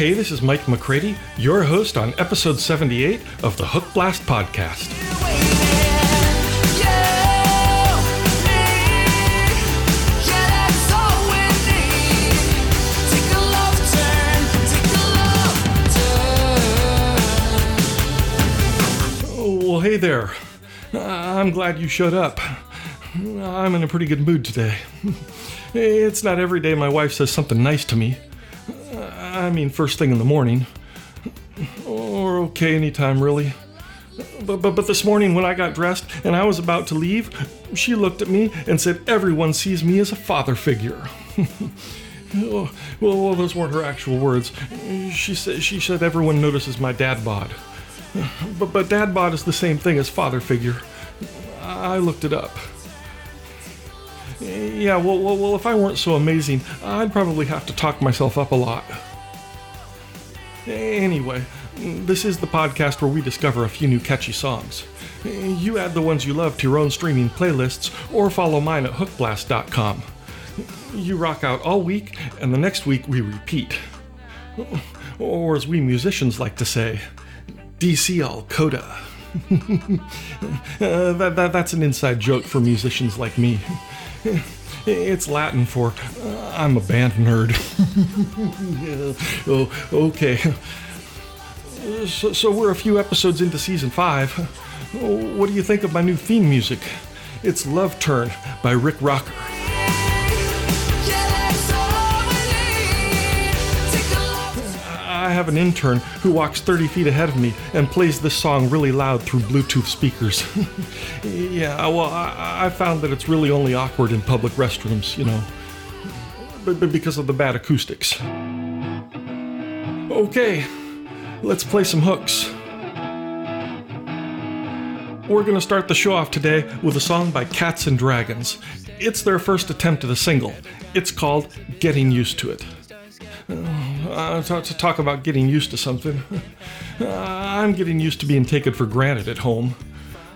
Hey, this is Mike McCready, your host on episode 78 of the Hookblast Podcast. Well, hey there. I'm glad you showed up. I'm in a pretty good mood today. It's not every day my wife says something nice to me. I mean, first thing in the morning. Or okay, anytime really. But, but, but this morning when I got dressed and I was about to leave, she looked at me and said, Everyone sees me as a father figure. Oh, well, well, those weren't her actual words. She said, she said everyone notices my dad bod. But, but dad bod is the same thing as father figure. I looked it up. Yeah, well, well, well, if I weren't so amazing, I'd probably have to talk myself up a lot. Anyway, this is the podcast where we discover a few new catchy songs. You add the ones you love to your own streaming playlists or follow mine at hookblast.com. You rock out all week, and the next week we repeat. Or as we musicians like to say, D.C. al Coda. uh, that, that, that's an inside joke for musicians like me. It's Latin for uh, I'm a band nerd. oh, okay. So, so we're a few episodes into season five. What do you think of my new theme music? It's Love Turn by Rick Rocker. I have an intern who walks 30 feet ahead of me and plays this song really loud through Bluetooth speakers. yeah, well, I, I, found that it's really only awkward in public restrooms, you know, but, because of the bad acoustics. Okay, let's play some hooks. We're going to start the show off today with a song by Cats and Dragons. It's their first attempt at a single. It's called Getting Used to It. Uh, to, to, talk about getting used to something. Uh, I'm getting used to being taken for granted at home.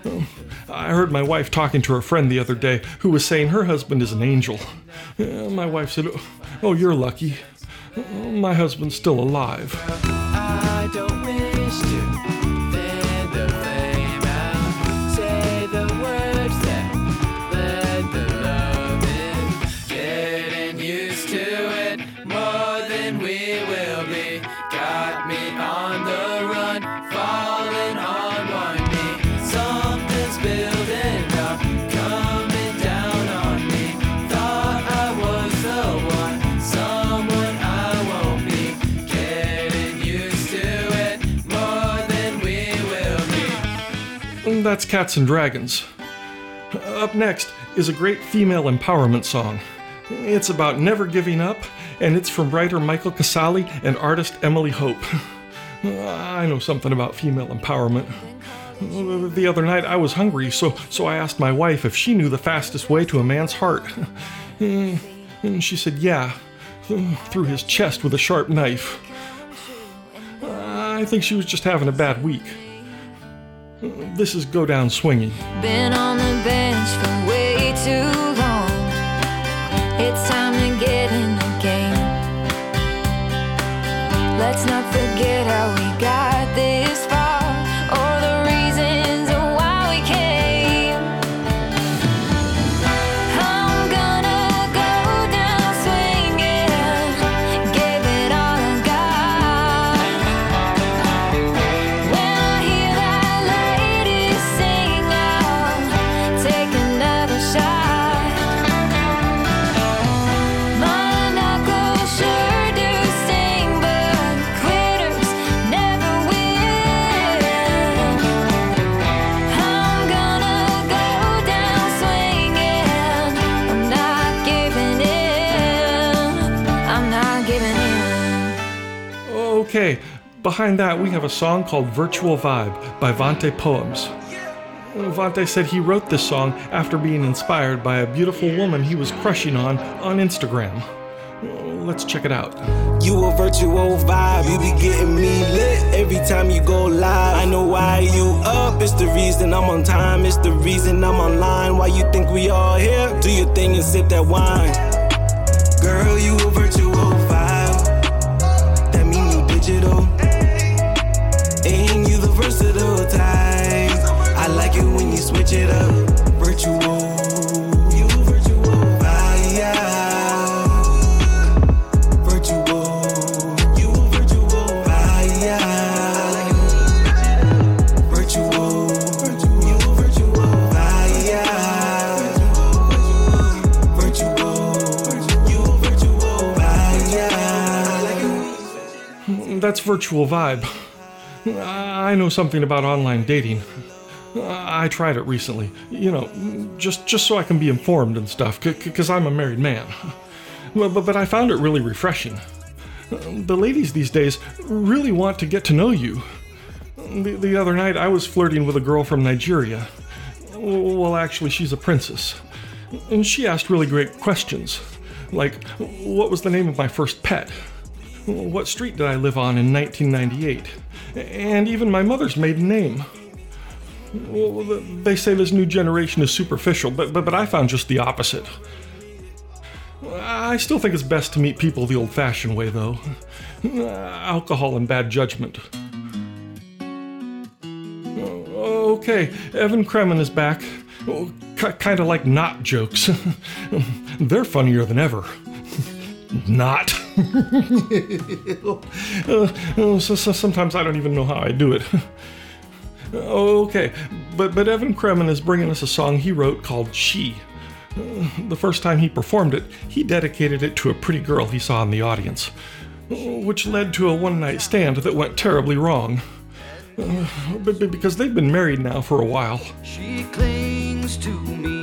Uh, I heard my wife talking to her friend the other day who was saying her husband is an angel. Uh, my wife said, Oh, you're lucky. Uh, my husband's still alive. That's Cats and Dragons. Up next is a great female empowerment song. It's about never giving up, and it's from writer Michael Casali and artist Emily Hope. I know something about female empowerment. The other night I was hungry, so, so I asked my wife if she knew the fastest way to a man's heart. And she said, yeah, through his chest with a sharp knife. I think she was just having a bad week. This is Go Down Swinging. Been on the bench for way too behind that we have a song called Virtual Vibe by Vante Poems. Vante said he wrote this song after being inspired by a beautiful woman he was crushing on on Instagram. Let's check it out. You a virtual vibe, you be getting me lit every time you go live. I know why you up, it's the reason I'm on time, it's the reason I'm online. Why you think we all here? Do your thing and sip that wine. Girl, you a virtual vibe digital. Ain't you the I like it when you switch it up. Virtual. You virtual. Ah, Fire. Virtual. You virtual. Ah, Fire. Virtual. You virtual. Ah, Fire. Virtual. You virtual. Fire. That's virtual vibe. I know something about online dating. I tried it recently. You know, just just so I can be informed and stuff, because I'm a married man. But, but, I found it really refreshing. The ladies these days really want to get to know you. The, the other night, I was flirting with a girl from Nigeria. Well, actually, she's a princess. And she asked really great questions. Like, what was the name of my first pet? What street did I live on in 1998? And even my mother's maiden name. Well, they say this new generation is superficial, but, but, but I found just the opposite. I still think it's best to meet people the old fashioned way, though alcohol and bad judgment. Okay, Evan Kremin is back. Oh, kind of like not jokes. They're funnier than ever. Not. so sometimes I don't even know how I do it. okay, but but Evan Kremin is bringing us a song he wrote called "She." Uh, the first time he performed it, he dedicated it to a pretty girl he saw in the audience, which led to a one-night stand that went terribly wrong. Uh, but because they've been married now for a while. She clings to me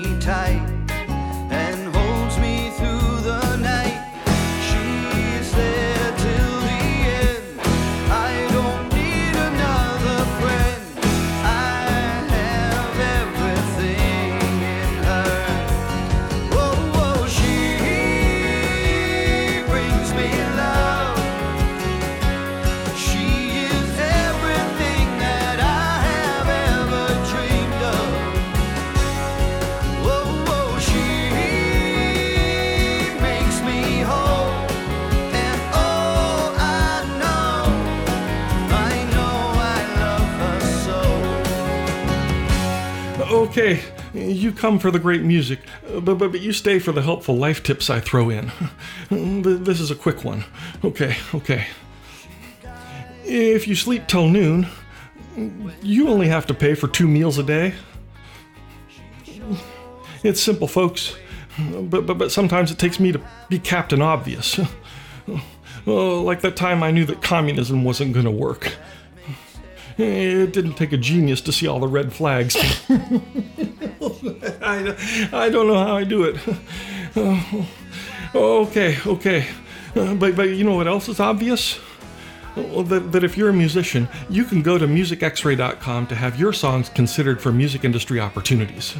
come for the great music, uh, but, but, but you stay for the helpful life tips I throw in. This is a quick one. Okay, okay. If you sleep till noon, you only have to pay for two meals a day. It's simple, folks, but, but, but sometimes it takes me to be Captain Obvious. Oh, like that time I knew that communism wasn't going to work. It didn't take a genius to see all the red flags. I, I don't know how I do it. Oh, okay, okay. Uh, but, but you know what else is obvious? Well, that, that if you're a musician, you can go to musicxray.com to have your songs considered for music industry opportunities.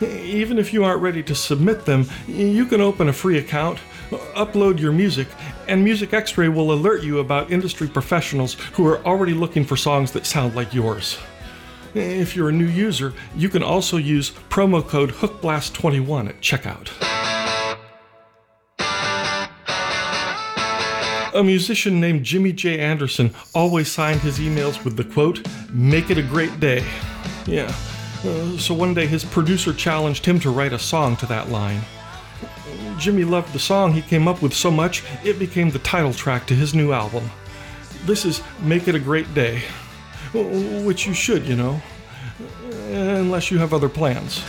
Even if you aren't ready to submit them, you can open a free account, upload your music, and Music Xray will alert you about industry professionals who are already looking for songs that sound like yours. If you're a new user, you can also use promo code HookBlast21 at checkout. A musician named Jimmie Jay Anderson always signed his emails with the quote, Make it a great day. Yeah. Uh, so one day his producer challenged him to write a song to that line. Jimmy loved the song he came up with so much, it became the title track to his new album. This is Make It a Great Day. Which you should, you know. Unless you have other plans.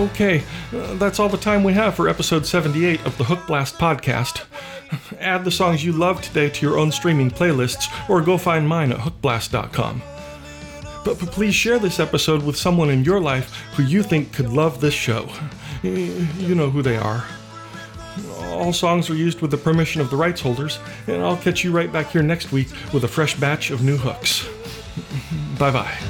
Okay, uh, that's all the time we have for episode 78 of the Hookblast podcast. Add the songs you love today to your own streaming playlists or go find mine at hookblast.com. But, but please share this episode with someone in your life who you think could love this show. You know who they are. All songs are used with the permission of the rights holders, and I'll catch you right back here next week with a fresh batch of new hooks. Bye bye.